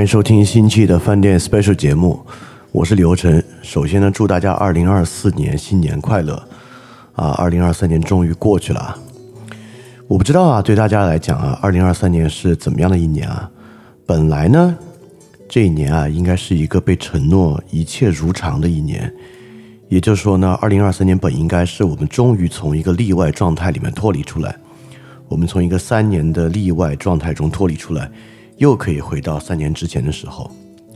欢迎收听新期的饭店 special 节目，我是刘晨。首先呢，祝大家二零二四年新年快乐啊！二零二三年终于过去了，我不知道啊，对大家来讲啊，二零二三年是怎么样的一年啊？本来呢，这一年啊，应该是一个被承诺一切如常的一年，也就是说呢，二零二三年本应该是我们终于从一个例外状态里面脱离出来，我们从一个三年的例外状态中脱离出来。又可以回到三年之前的时候，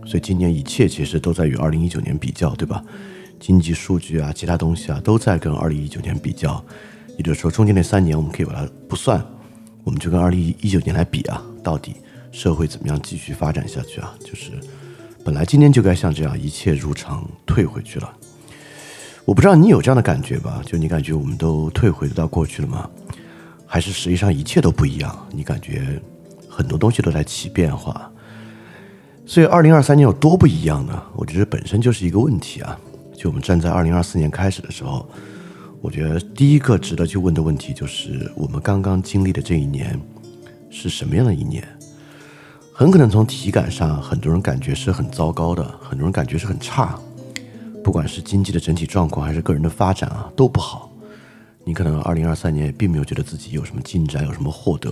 所以今年一切其实都在与二零一九年比较，对吧？经济数据啊，其他东西啊，都在跟二零一九年比较。也就是说，中间那三年我们可以把它不算，我们就跟二零一九年来比啊，到底社会怎么样继续发展下去啊？就是本来今天就该像这样一切如常退回去了。我不知道你有这样的感觉吧？就你感觉我们都退回到过去了吗？还是实际上一切都不一样？你感觉？很多东西都在起变化，所以二零二三年有多不一样呢？我觉得本身就是一个问题啊。就我们站在二零二四年开始的时候，我觉得第一个值得去问的问题就是：我们刚刚经历的这一年是什么样的一年？很可能从体感上，很多人感觉是很糟糕的，很多人感觉是很差。不管是经济的整体状况，还是个人的发展啊，都不好。你可能二零二三年也并没有觉得自己有什么进展，有什么获得。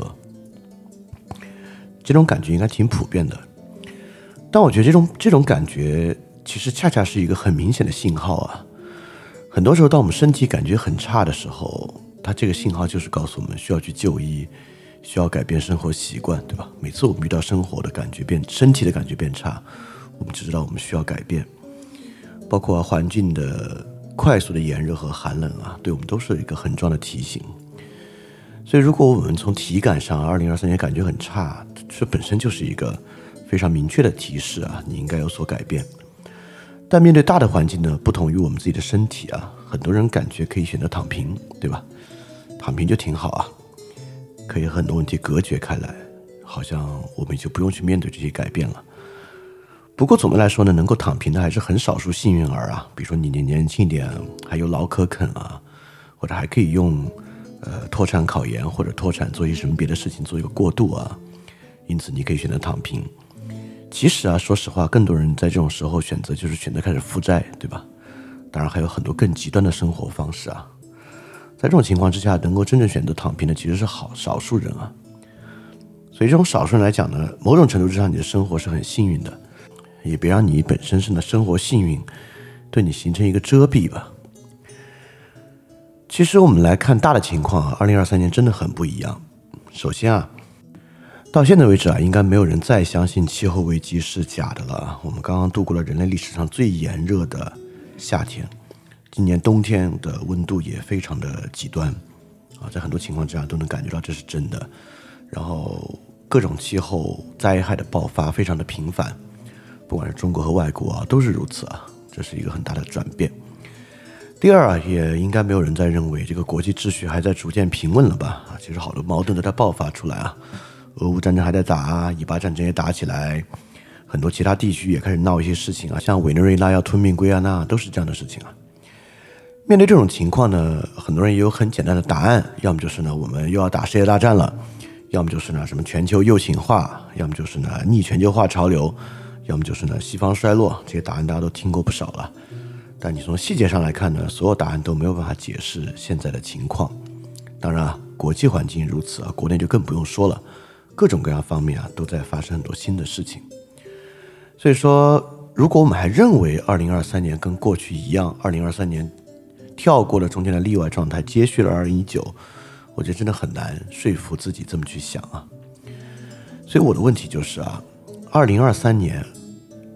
这种感觉应该挺普遍的，但我觉得这种这种感觉其实恰恰是一个很明显的信号啊。很多时候，当我们身体感觉很差的时候，它这个信号就是告诉我们需要去就医，需要改变生活习惯，对吧？每次我们遇到生活的感觉变、身体的感觉变差，我们就知道我们需要改变。包括环境的快速的炎热和寒冷啊，对我们都是一个很重要的提醒。所以，如果我们从体感上，二零二三年感觉很差，这本身就是一个非常明确的提示啊，你应该有所改变。但面对大的环境呢，不同于我们自己的身体啊，很多人感觉可以选择躺平，对吧？躺平就挺好啊，可以很多问题隔绝开来，好像我们就不用去面对这些改变了。不过总的来说呢，能够躺平的还是很少数幸运儿啊，比如说你年年轻一点，还有老可啃啊，或者还可以用。呃，脱产考研或者脱产做一些什么别的事情，做一个过渡啊，因此你可以选择躺平。其实啊，说实话，更多人在这种时候选择就是选择开始负债，对吧？当然还有很多更极端的生活方式啊。在这种情况之下，能够真正选择躺平的其实是好少数人啊。所以这种少数人来讲呢，某种程度之上，你的生活是很幸运的，也别让你本身是的生活幸运对你形成一个遮蔽吧。其实我们来看大的情况啊，二零二三年真的很不一样。首先啊，到现在为止啊，应该没有人再相信气候危机是假的了。我们刚刚度过了人类历史上最炎热的夏天，今年冬天的温度也非常的极端啊，在很多情况之下都能感觉到这是真的。然后各种气候灾害的爆发非常的频繁，不管是中国和外国啊，都是如此啊，这是一个很大的转变。第二啊，也应该没有人在认为这个国际秩序还在逐渐平稳了吧？啊，其实好多矛盾都在爆发出来啊，俄乌战争还在打，以巴战争也打起来，很多其他地区也开始闹一些事情啊，像委内瑞拉要吞并圭亚那，都是这样的事情啊。面对这种情况呢，很多人也有很简单的答案，要么就是呢，我们又要打世界大战了，要么就是呢，什么全球右倾化，要么就是呢，逆全球化潮流，要么就是呢，西方衰落，这些答案大家都听过不少了。但你从细节上来看呢，所有答案都没有办法解释现在的情况。当然啊，国际环境如此啊，国内就更不用说了，各种各样方面啊都在发生很多新的事情。所以说，如果我们还认为2023年跟过去一样，2023年跳过了中间的例外状态，接续了2019，我觉得真的很难说服自己这么去想啊。所以我的问题就是啊，2023年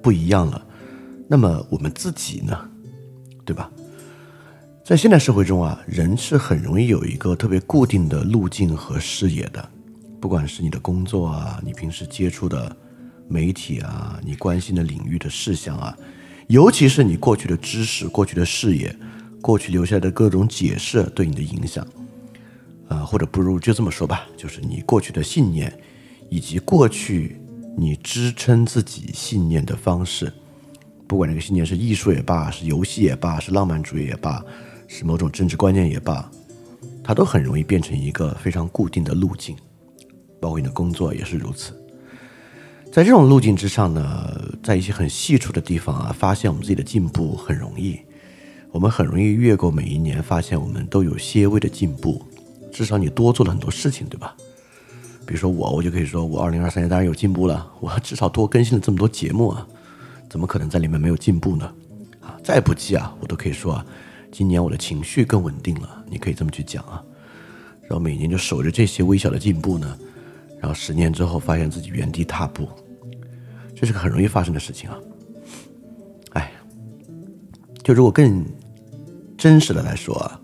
不一样了，那么我们自己呢？对吧？在现代社会中啊，人是很容易有一个特别固定的路径和视野的，不管是你的工作啊，你平时接触的媒体啊，你关心的领域的事项啊，尤其是你过去的知识、过去的视野、过去留下的各种解释对你的影响，啊，或者不如就这么说吧，就是你过去的信念，以及过去你支撑自己信念的方式，不管这个信念是艺术也罢，是游戏也罢，是浪漫主义也罢，是某种政治观念也罢，它都很容易变成一个非常固定的路径，包括你的工作也是如此。在这种路径之上呢，在一些很细处的地方啊，发现我们自己的进步很容易。我们很容易越过每一年，发现我们都有些微的进步。至少你多做了很多事情，对吧？比如说我，我就可以说，我二零二三年当然有进步了。我至少多更新了这么多节目啊，怎么可能在里面没有进步呢？啊，再不济啊，我都可以说啊，今年我的情绪更稳定了。你可以这么去讲啊。然后每年就守着这些微小的进步呢，然后十年之后发现自己原地踏步。这是个很容易发生的事情啊！哎，就如果更真实的来说啊，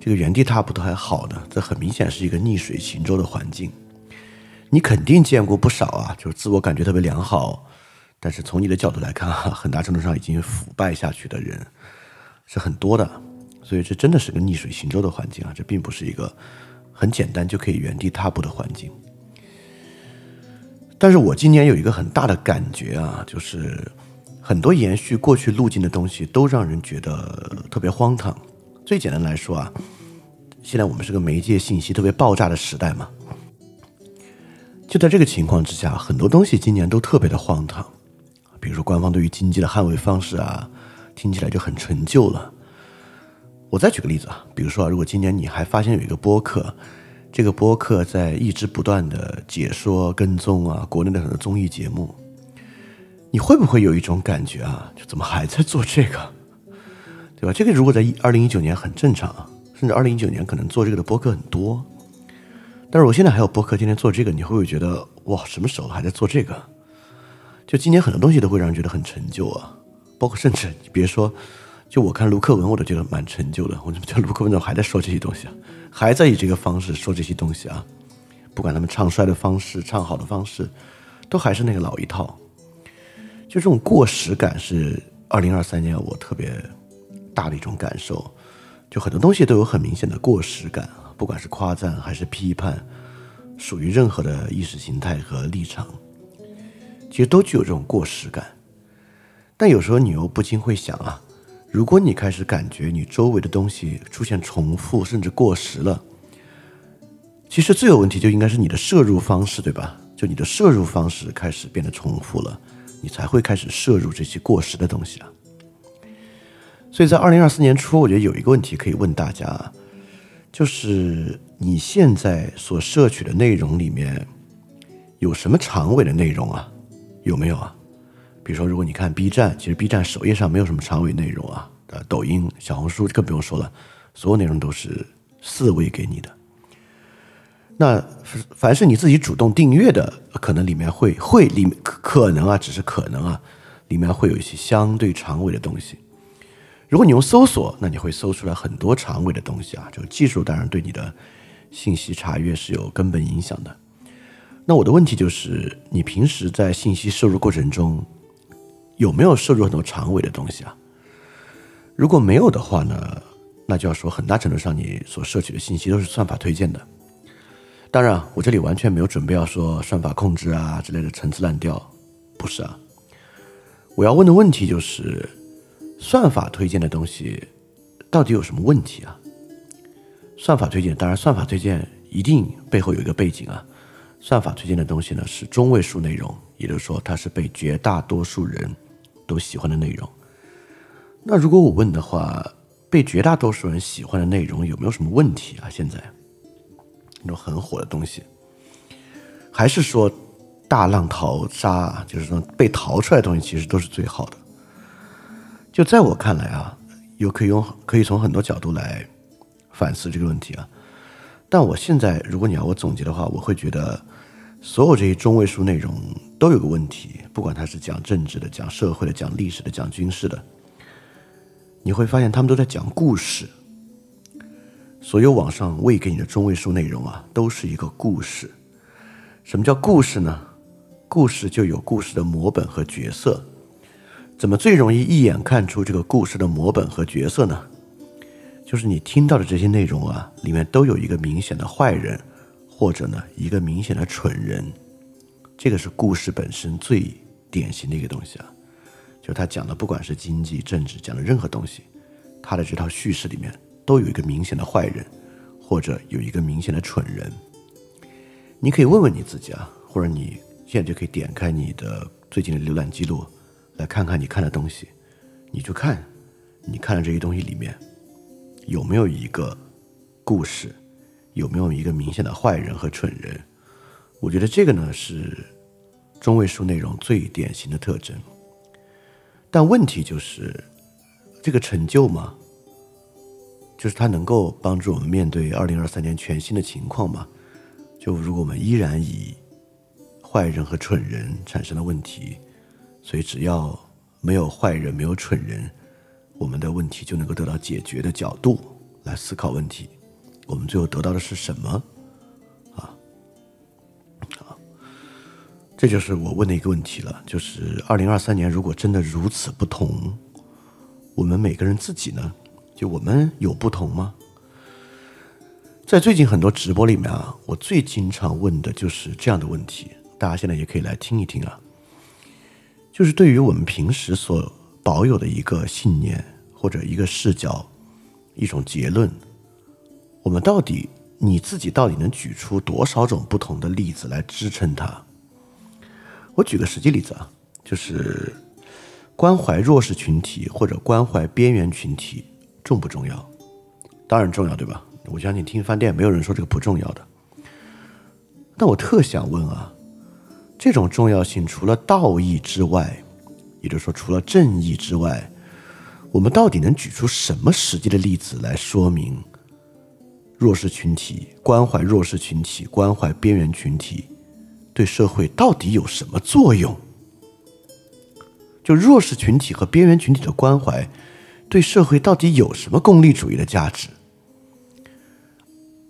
这个原地踏步都还好的，这很明显是一个逆水行舟的环境。你肯定见过不少啊，就是自我感觉特别良好，但是从你的角度来看啊，很大程度上已经腐败下去的人是很多的。所以这真的是个逆水行舟的环境啊，这并不是一个很简单就可以原地踏步的环境。但是我今年有一个很大的感觉啊，就是很多延续过去路径的东西都让人觉得特别荒唐。最简单来说啊，现在我们是个媒介信息特别爆炸的时代嘛，就在这个情况之下，很多东西今年都特别的荒唐。比如说官方对于经济的捍卫方式啊，听起来就很陈旧了。我再举个例子啊，比如说啊，如果今年你还发现有一个播客。这个播客在一直不断的解说跟踪啊，国内的很多综艺节目，你会不会有一种感觉啊？就怎么还在做这个，对吧？这个如果在二零一九年很正常啊，甚至二零一九年可能做这个的播客很多，但是我现在还有播客天天做这个，你会不会觉得哇，什么时候还在做这个？就今年很多东西都会让人觉得很陈旧啊，包括甚至你别说。就我看卢克文，我都觉得蛮陈旧的。我怎么觉得卢克文怎么还在说这些东西啊？还在以这个方式说这些东西啊？不管他们唱衰的方式、唱好的方式，都还是那个老一套。就这种过时感是二零二三年我特别大的一种感受。就很多东西都有很明显的过时感，不管是夸赞还是批判，属于任何的意识形态和立场，其实都具有这种过时感。但有时候你又不禁会想啊。如果你开始感觉你周围的东西出现重复甚至过时了，其实最有问题就应该是你的摄入方式，对吧？就你的摄入方式开始变得重复了，你才会开始摄入这些过时的东西啊。所以在二零二四年初，我觉得有一个问题可以问大家，就是你现在所摄取的内容里面有什么长尾的内容啊？有没有啊？比如说，如果你看 B 站，其实 B 站首页上没有什么长尾内容啊。呃，抖音、小红书更不用说了，所有内容都是四位给你的。那凡是你自己主动订阅的，可能里面会会里可可能啊，只是可能啊，里面会有一些相对长尾的东西。如果你用搜索，那你会搜出来很多长尾的东西啊。这个技术当然对你的信息查阅是有根本影响的。那我的问题就是，你平时在信息摄入过程中，有没有摄入很多长尾的东西啊？如果没有的话呢，那就要说很大程度上你所摄取的信息都是算法推荐的。当然，我这里完全没有准备要说算法控制啊之类的陈词滥调，不是啊。我要问的问题就是，算法推荐的东西到底有什么问题啊？算法推荐，当然算法推荐一定背后有一个背景啊。算法推荐的东西呢是中位数内容，也就是说它是被绝大多数人。都喜欢的内容，那如果我问的话，被绝大多数人喜欢的内容有没有什么问题啊？现在那种很火的东西，还是说大浪淘沙，就是说被淘出来的东西其实都是最好的？就在我看来啊，又可以用可以从很多角度来反思这个问题啊。但我现在如果你要我总结的话，我会觉得。所有这些中位数内容都有个问题，不管它是讲政治的、讲社会的、讲历史的、讲军事的，你会发现他们都在讲故事。所有网上喂给你的中位数内容啊，都是一个故事。什么叫故事呢？故事就有故事的模本和角色。怎么最容易一眼看出这个故事的模本和角色呢？就是你听到的这些内容啊，里面都有一个明显的坏人，或者呢一个明显的蠢人。这个是故事本身最典型的一个东西啊，就他讲的不管是经济、政治，讲的任何东西，他的这套叙事里面都有一个明显的坏人，或者有一个明显的蠢人。你可以问问你自己啊，或者你现在就可以点开你的最近的浏览记录。来看看你看的东西，你就看，你看的这些东西里面有没有一个故事，有没有一个明显的坏人和蠢人？我觉得这个呢是中位数内容最典型的特征。但问题就是，这个成就吗？就是它能够帮助我们面对二零二三年全新的情况吗？就如果我们依然以坏人和蠢人产生的问题。所以，只要没有坏人，没有蠢人，我们的问题就能够得到解决的角度来思考问题。我们最后得到的是什么？啊，好，这就是我问的一个问题了。就是二零二三年如果真的如此不同，我们每个人自己呢？就我们有不同吗？在最近很多直播里面啊，我最经常问的就是这样的问题。大家现在也可以来听一听啊。就是对于我们平时所保有的一个信念或者一个视角、一种结论，我们到底你自己到底能举出多少种不同的例子来支撑它？我举个实际例子啊，就是关怀弱势群体或者关怀边缘群体重不重要？当然重要，对吧？我相信听饭店没有人说这个不重要的。但我特想问啊。这种重要性，除了道义之外，也就是说，除了正义之外，我们到底能举出什么实际的例子来说明弱势群体关怀弱势群体、关怀边缘群体对社会到底有什么作用？就弱势群体和边缘群体的关怀对社会到底有什么功利主义的价值？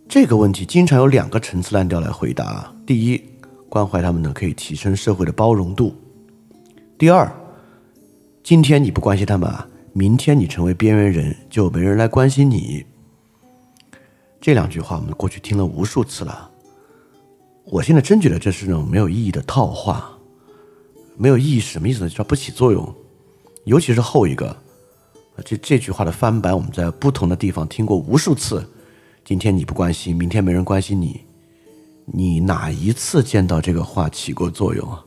这个问题经常有两个陈词滥调来回答。第一。关怀他们呢，可以提升社会的包容度。第二，今天你不关心他们啊，明天你成为边缘人，就没人来关心你。这两句话我们过去听了无数次了，我现在真觉得这是种没有意义的套话。没有意义什么意思呢？叫不起作用。尤其是后一个，这这句话的翻版，我们在不同的地方听过无数次。今天你不关心，明天没人关心你。你哪一次见到这个话起过作用啊？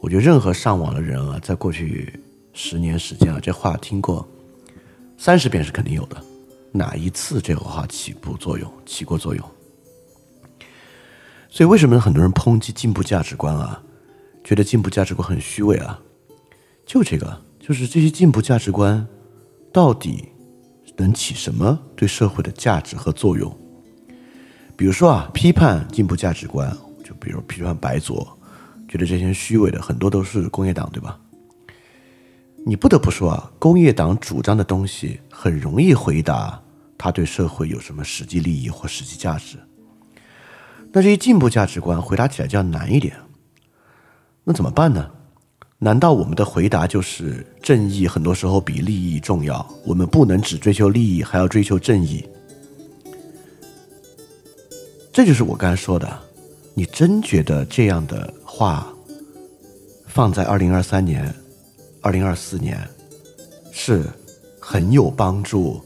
我觉得任何上网的人啊，在过去十年时间啊，这话听过三十遍是肯定有的。哪一次这个话起过作用？起过作用？所以为什么很多人抨击进步价值观啊？觉得进步价值观很虚伪啊？就这个，就是这些进步价值观到底能起什么对社会的价值和作用？比如说啊，批判进步价值观，就比如批判白左，觉得这些虚伪的很多都是工业党，对吧？你不得不说啊，工业党主张的东西很容易回答他对社会有什么实际利益或实际价值。那这些进步价值观回答起来就要难一点。那怎么办呢？难道我们的回答就是正义很多时候比利益重要？我们不能只追求利益，还要追求正义？这就是我刚才说的，你真觉得这样的话放在二零二三年、二零二四年是很有帮助、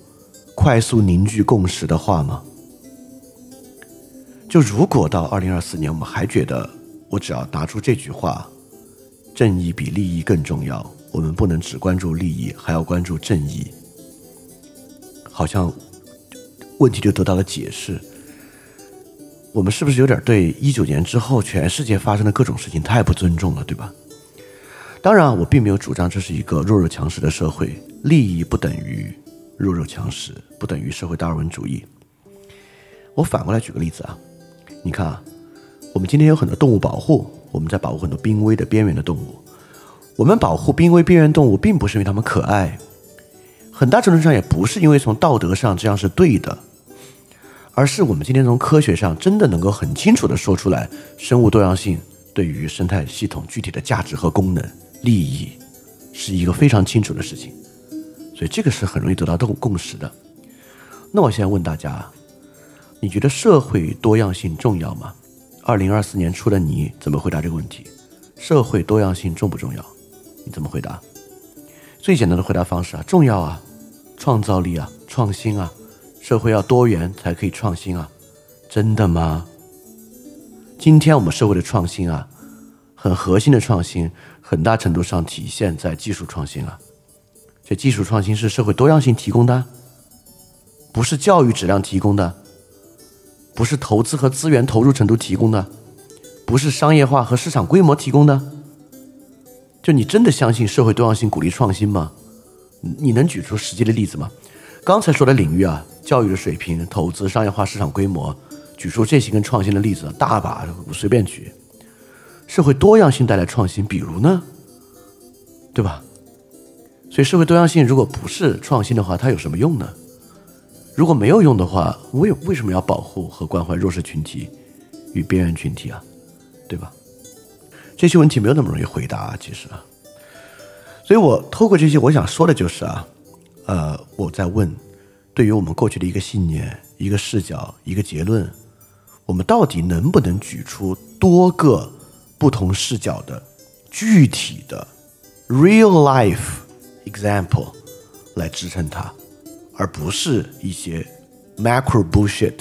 快速凝聚共识的话吗？就如果到二零二四年，我们还觉得我只要拿出这句话，正义比利益更重要，我们不能只关注利益，还要关注正义，好像问题就得到了解释。我们是不是有点对一九年之后全世界发生的各种事情太不尊重了，对吧？当然，我并没有主张这是一个弱肉强食的社会，利益不等于弱肉强食，不等于社会达尔文主义。我反过来举个例子啊，你看啊，我们今天有很多动物保护，我们在保护很多濒危的边缘的动物。我们保护濒危边缘动物，并不是因为它们可爱，很大程度上也不是因为从道德上这样是对的。而是我们今天从科学上真的能够很清楚的说出来，生物多样性对于生态系统具体的价值和功能、利益，是一个非常清楚的事情，所以这个是很容易得到共共识的。那我现在问大家，你觉得社会多样性重要吗？二零二四年初的你怎么回答这个问题？社会多样性重不重要？你怎么回答？最简单的回答方式啊，重要啊，创造力啊，创新啊，社会要多元才可以创新啊，真的吗？今天我们社会的创新啊，很核心的创新，很大程度上体现在技术创新啊。这技术创新是社会多样性提供的，不是教育质量提供的，不是投资和资源投入程度提供的，不是商业化和市场规模提供的。就你真的相信社会多样性鼓励创新吗？你能举出实际的例子吗？刚才说的领域啊，教育的水平、投资、商业化、市场规模。举出这些跟创新的例子，大把随便举。社会多样性带来创新，比如呢，对吧？所以社会多样性如果不是创新的话，它有什么用呢？如果没有用的话，为为什么要保护和关怀弱势群体与边缘群体啊？对吧？这些问题没有那么容易回答，其实啊。所以我透过这些，我想说的就是啊，呃，我在问，对于我们过去的一个信念、一个视角、一个结论。我们到底能不能举出多个不同视角的具体的 real life example 来支撑它，而不是一些 macro bullshit，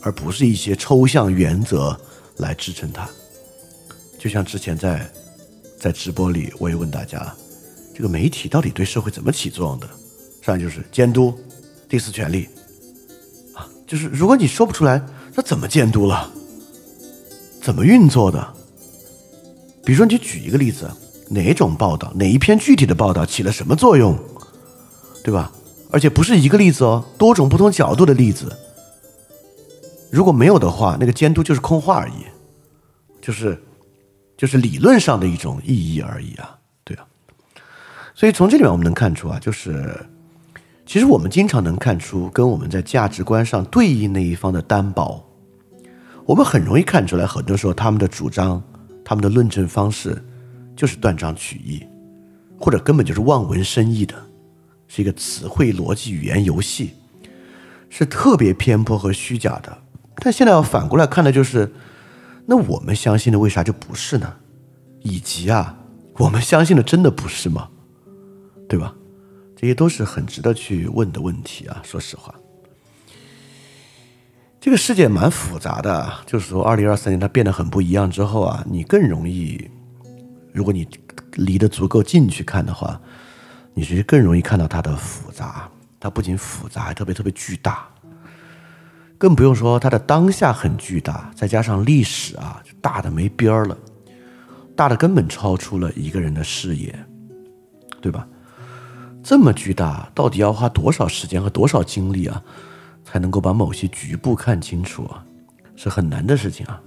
而不是一些抽象原则来支撑它？就像之前在在直播里，我也问大家，这个媒体到底对社会怎么起作用的？上来就是监督、第四权利啊，就是如果你说不出来。那怎么监督了？怎么运作的？比如说，你举一个例子，哪种报道，哪一篇具体的报道起了什么作用，对吧？而且不是一个例子哦，多种不同角度的例子。如果没有的话，那个监督就是空话而已，就是就是理论上的一种意义而已啊，对啊。所以从这里面我们能看出啊，就是。其实我们经常能看出跟我们在价值观上对应那一方的单薄，我们很容易看出来，很多时候他们的主张、他们的论证方式就是断章取义，或者根本就是望文生义的，是一个词汇逻辑语言游戏，是特别偏颇和虚假的。但现在要反过来看的就是，那我们相信的为啥就不是呢？以及啊，我们相信的真的不是吗？对吧？这些都是很值得去问的问题啊！说实话，这个世界蛮复杂的。就是说，二零二三年它变得很不一样之后啊，你更容易，如果你离得足够近去看的话，你其实更容易看到它的复杂。它不仅复杂，还特别特别巨大。更不用说它的当下很巨大，再加上历史啊，就大的没边儿了，大的根本超出了一个人的视野，对吧？这么巨大，到底要花多少时间和多少精力啊，才能够把某些局部看清楚啊？是很难的事情啊。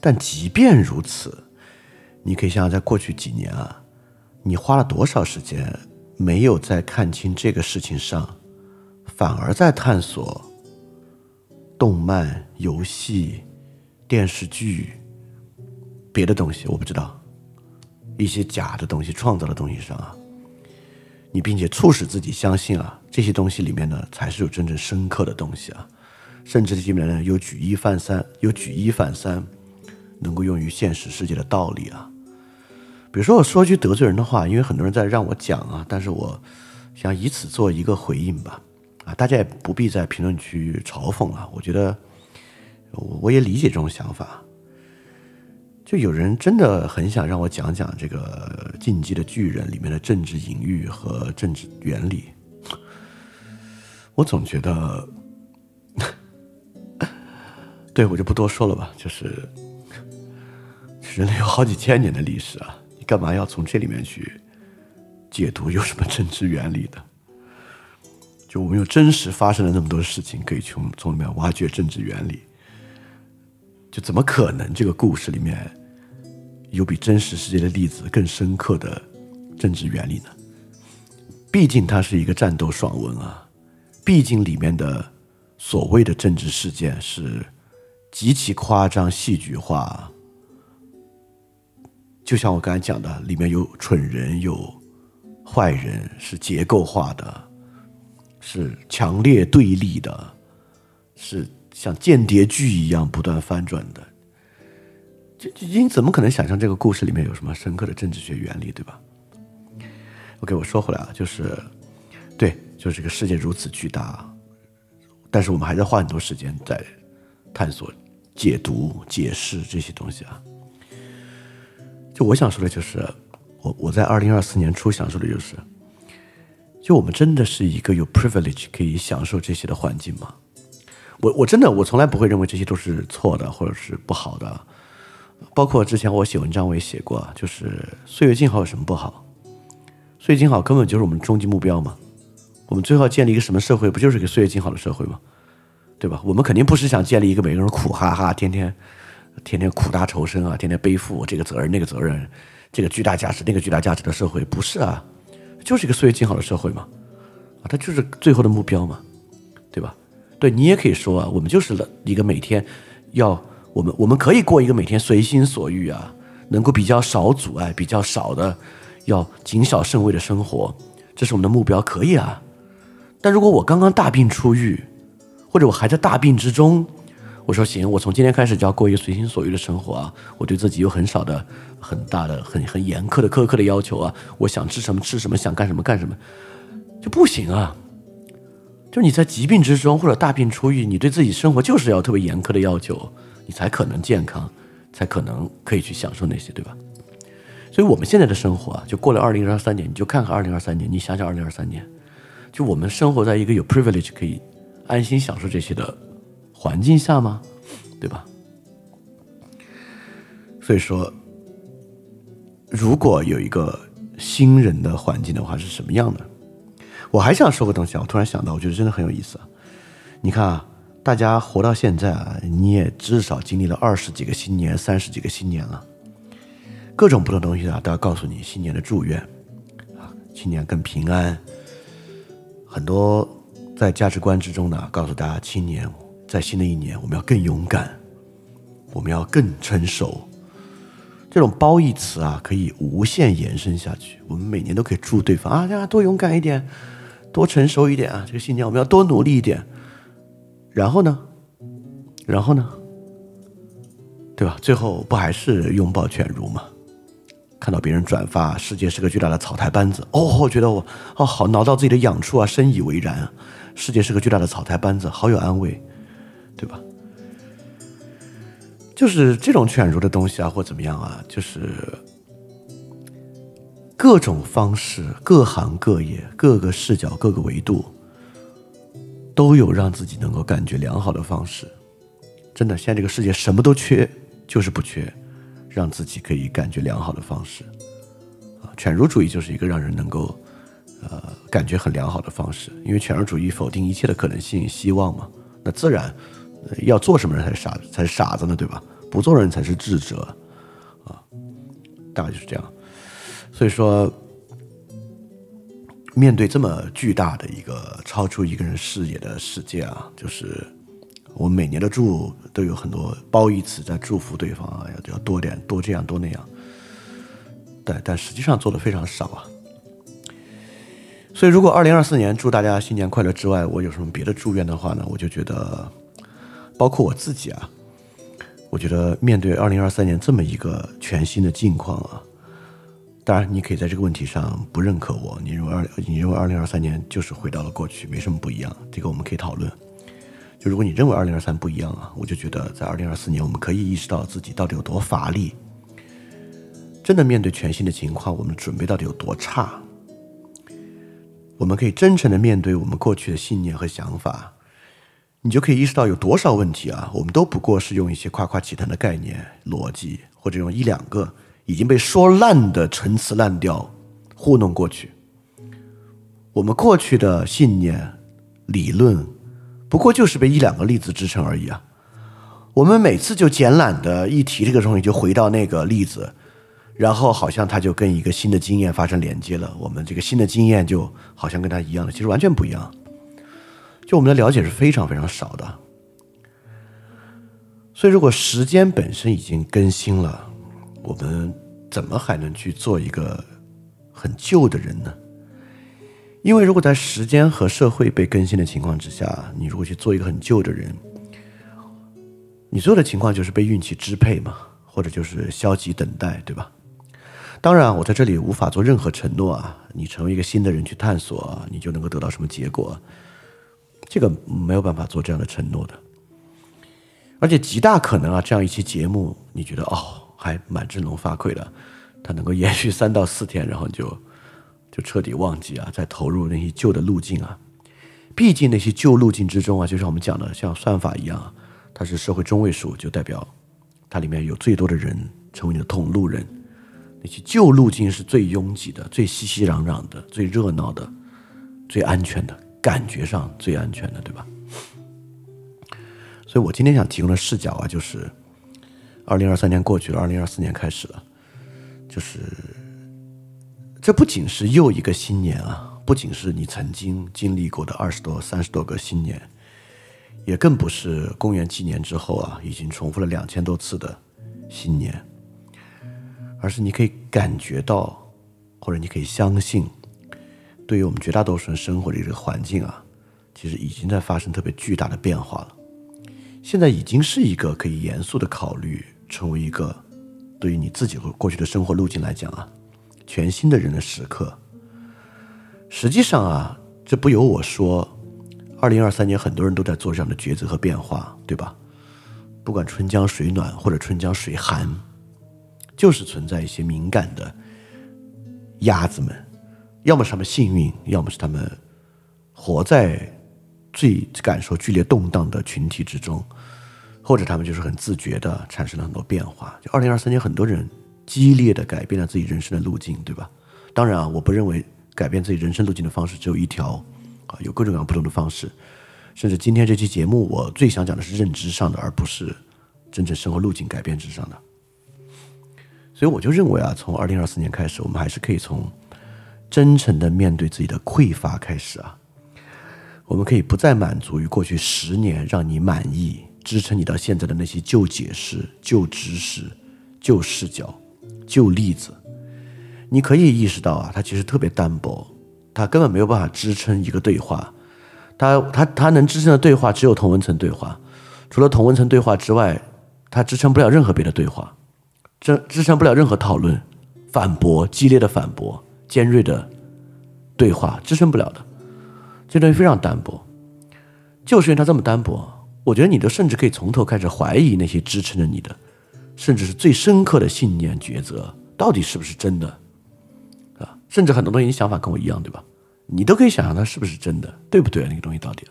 但即便如此，你可以想想，在过去几年啊，你花了多少时间没有在看清这个事情上，反而在探索动漫、游戏、电视剧、别的东西，我不知道一些假的东西、创造的东西上啊。你并且促使自己相信啊，这些东西里面呢才是有真正深刻的东西啊，甚至这里面呢有举一反三，有举一反三，能够用于现实世界的道理啊。比如说我说句得罪人的话，因为很多人在让我讲啊，但是我想以此做一个回应吧。啊，大家也不必在评论区嘲讽啊，我觉得我我也理解这种想法。就有人真的很想让我讲讲这个《进击的巨人》里面的政治隐喻和政治原理，我总觉得，对我就不多说了吧。就是 人类有好几千年的历史啊，干嘛要从这里面去解读有什么政治原理的？就我们有真实发生了那么多事情，可以从从里面挖掘政治原理。就怎么可能这个故事里面有比真实世界的例子更深刻的政治原理呢？毕竟它是一个战斗爽文啊，毕竟里面的所谓的政治事件是极其夸张、戏剧化，就像我刚才讲的，里面有蠢人，有坏人，是结构化的，是强烈对立的，是像间谍剧一样不断翻转的。这这你怎么可能想象这个故事里面有什么深刻的政治学原理，对吧？OK，我说回来啊，就是对，就是这个世界如此巨大，但是我们还在花很多时间在探索、解读、解释这些东西啊。就我想说的，就是我我在二零二四年初想说的，就是就我们真的是一个有 privilege 可以享受这些的环境吗？我我真的我从来不会认为这些都是错的或者是不好的。包括之前我写文章我也写过，就是岁月静好有什么不好？岁月静好根本就是我们终极目标嘛。我们最后建立一个什么社会，不就是一个岁月静好的社会吗？对吧？我们肯定不是想建立一个每个人苦哈哈，天天。天天苦大仇深啊，天天背负这个责任那个责任，这个巨大价值那个巨大价值的社会不是啊，就是一个岁月静好的社会嘛，啊，它就是最后的目标嘛，对吧？对你也可以说啊，我们就是一个每天要我们我们可以过一个每天随心所欲啊，能够比较少阻碍、比较少的要谨小慎微的生活，这是我们的目标，可以啊。但如果我刚刚大病初愈，或者我还在大病之中，我说行，我从今天开始就要过一个随心所欲的生活啊！我对自己有很少的、很大的、很很严苛的、苛刻的要求啊！我想吃什么吃什么，想干什么干什么，就不行啊！就你在疾病之中或者大病初愈，你对自己生活就是要特别严苛的要求，你才可能健康，才可能可以去享受那些，对吧？所以我们现在的生活啊，就过了二零二三年，你就看看二零二三年，你想想二零二三年，就我们生活在一个有 privilege 可以安心享受这些的。环境下吗？对吧？所以说，如果有一个新人的环境的话，是什么样的？我还想说个东西啊！我突然想到，我觉得真的很有意思！你看啊，大家活到现在啊，你也至少经历了二十几个新年、三十几个新年了，各种不同东西啊，都要告诉你新年的祝愿啊，新年更平安。很多在价值观之中呢，告诉大家新年。在新的一年，我们要更勇敢，我们要更成熟。这种褒义词啊，可以无限延伸下去。我们每年都可以祝对方啊，呀，多勇敢一点，多成熟一点啊！这个新年我们要多努力一点。然后呢？然后呢？对吧？最后不还是拥抱犬儒吗？看到别人转发“世界是个巨大的草台班子”，哦，我觉得我哦好挠到自己的痒处啊，深以为然。世界是个巨大的草台班子，好有安慰。对吧？就是这种犬儒的东西啊，或怎么样啊，就是各种方式、各行各业、各个视角、各个维度，都有让自己能够感觉良好的方式。真的，现在这个世界什么都缺，就是不缺让自己可以感觉良好的方式。啊，犬儒主义就是一个让人能够呃感觉很良好的方式，因为犬儒主义否定一切的可能性、希望嘛，那自然。要做什么人才是傻才是傻子呢，对吧？不做人才是智者，啊，大概就是这样。所以说，面对这么巨大的一个超出一个人视野的世界啊，就是我每年的祝都有很多褒义词在祝福对方啊，要要多点多这样多那样，但但实际上做的非常少啊。所以，如果二零二四年祝大家新年快乐之外，我有什么别的祝愿的话呢？我就觉得。包括我自己啊，我觉得面对二零二三年这么一个全新的境况啊，当然你可以在这个问题上不认可我，你认为二你认为二零二三年就是回到了过去，没什么不一样，这个我们可以讨论。就如果你认为二零二三不一样啊，我就觉得在二零二四年我们可以意识到自己到底有多乏力，真的面对全新的情况，我们准备到底有多差，我们可以真诚的面对我们过去的信念和想法。你就可以意识到有多少问题啊，我们都不过是用一些夸夸其谈的概念、逻辑，或者用一两个已经被说烂的陈词滥调糊弄过去。我们过去的信念、理论，不过就是被一两个例子支撑而已啊。我们每次就简懒的一提这个东西，就回到那个例子，然后好像它就跟一个新的经验发生连接了。我们这个新的经验就好像跟它一样了，其实完全不一样。就我们的了解是非常非常少的，所以如果时间本身已经更新了，我们怎么还能去做一个很旧的人呢？因为如果在时间和社会被更新的情况之下，你如果去做一个很旧的人，你所有的情况就是被运气支配嘛，或者就是消极等待，对吧？当然，我在这里无法做任何承诺啊！你成为一个新的人去探索，你就能够得到什么结果？这个没有办法做这样的承诺的。而且极大可能啊，这样一期节目，你觉得哦，还蛮振聋发聩的，它能够延续三到四天，然后你就就彻底忘记啊，再投入那些旧的路径啊。毕竟那些旧路径之中啊，就像我们讲的，像算法一样啊，它是社会中位数，就代表它里面有最多的人成为你的同路人。那些旧路径是最拥挤的、最熙熙攘攘的、最热闹的、最安全的，感觉上最安全的，对吧？所以我今天想提供的视角啊，就是二零二三年过去了，二零二四年开始了，就是这不仅是又一个新年啊，不仅是你曾经经历过的二十多、三十多个新年，也更不是公元纪年之后啊，已经重复了两千多次的新年。而是你可以感觉到，或者你可以相信，对于我们绝大多数人生活的这个环境啊，其实已经在发生特别巨大的变化了。现在已经是一个可以严肃的考虑，成为一个对于你自己和过去的生活路径来讲啊，全新的人的时刻。实际上啊，这不由我说，二零二三年很多人都在做这样的抉择和变化，对吧？不管春江水暖或者春江水寒。就是存在一些敏感的鸭子们，要么是他们幸运，要么是他们活在最感受剧烈动荡的群体之中，或者他们就是很自觉的产生了很多变化。就二零二三年，很多人激烈的改变了自己人生的路径，对吧？当然啊，我不认为改变自己人生路径的方式只有一条啊，有各种各样不同的方式。甚至今天这期节目，我最想讲的是认知上的，而不是真正生活路径改变之上的。所以我就认为啊，从二零二四年开始，我们还是可以从真诚的面对自己的匮乏开始啊。我们可以不再满足于过去十年让你满意、支撑你到现在的那些旧解释、旧知识、旧视角、旧例子。你可以意识到啊，它其实特别单薄，它根本没有办法支撑一个对话。它它它能支撑的对话只有同文层对话，除了同文层对话之外，它支撑不了任何别的对话。支支撑不了任何讨论、反驳、激烈的反驳、尖锐的对话，支撑不了的。这东西非常单薄，就是因为它这么单薄，我觉得你都甚至可以从头开始怀疑那些支撑着你的，甚至是最深刻的信念抉择到底是不是真的啊？甚至很多东西你想法跟我一样，对吧？你都可以想象它是不是真的，对不对？那个东西到底？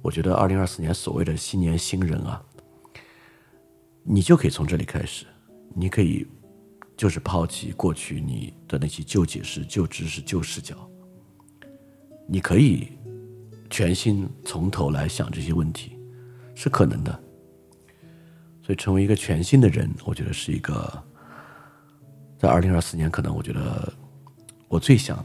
我觉得二零二四年所谓的新年新人啊，你就可以从这里开始。你可以就是抛弃过去你的那些旧解释、旧知识、旧视角，你可以全新从头来想这些问题，是可能的。所以，成为一个全新的人，我觉得是一个在二零二四年，可能我觉得我最想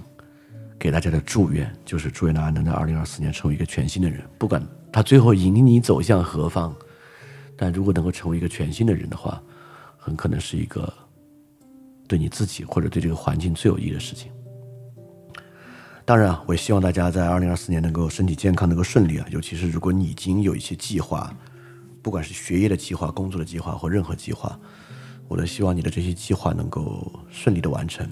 给大家的祝愿，就是祝愿大家能在二零二四年成为一个全新的人。不管他最后引你走向何方，但如果能够成为一个全新的人的话。很可能是一个对你自己或者对这个环境最有益的事情。当然啊，我也希望大家在二零二四年能够身体健康，能够顺利啊。尤其是如果你已经有一些计划，不管是学业的计划、工作的计划或任何计划，我都希望你的这些计划能够顺利的完成。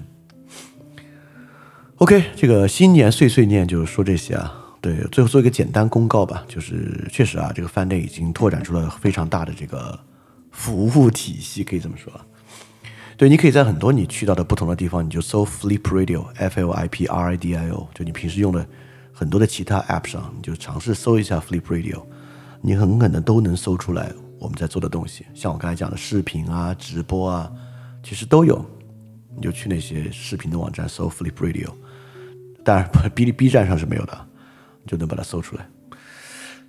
OK，这个新年碎碎念就是说这些啊。对，最后做一个简单公告吧，就是确实啊，这个饭店已经拓展出了非常大的这个。服务体系可以这么说，对，你可以在很多你去到的不同的地方，你就搜 Flip Radio，F L I P R I D I O，就你平时用的很多的其他 App 上，你就尝试搜一下 Flip Radio，你很可能都能搜出来我们在做的东西。像我刚才讲的视频啊、直播啊，其实都有，你就去那些视频的网站搜 Flip Radio，当然哔哩 B 站上是没有的，就能把它搜出来。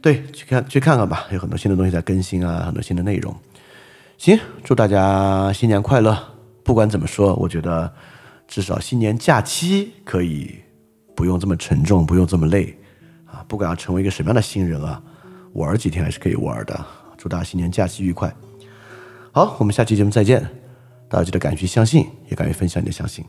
对，去看去看看吧，有很多新的东西在更新啊，很多新的内容。行，祝大家新年快乐！不管怎么说，我觉得至少新年假期可以不用这么沉重，不用这么累啊！不管要成为一个什么样的新人啊，玩几天还是可以玩的。祝大家新年假期愉快！好，我们下期节目再见。大家记得敢于相信，也敢于分享你的相信。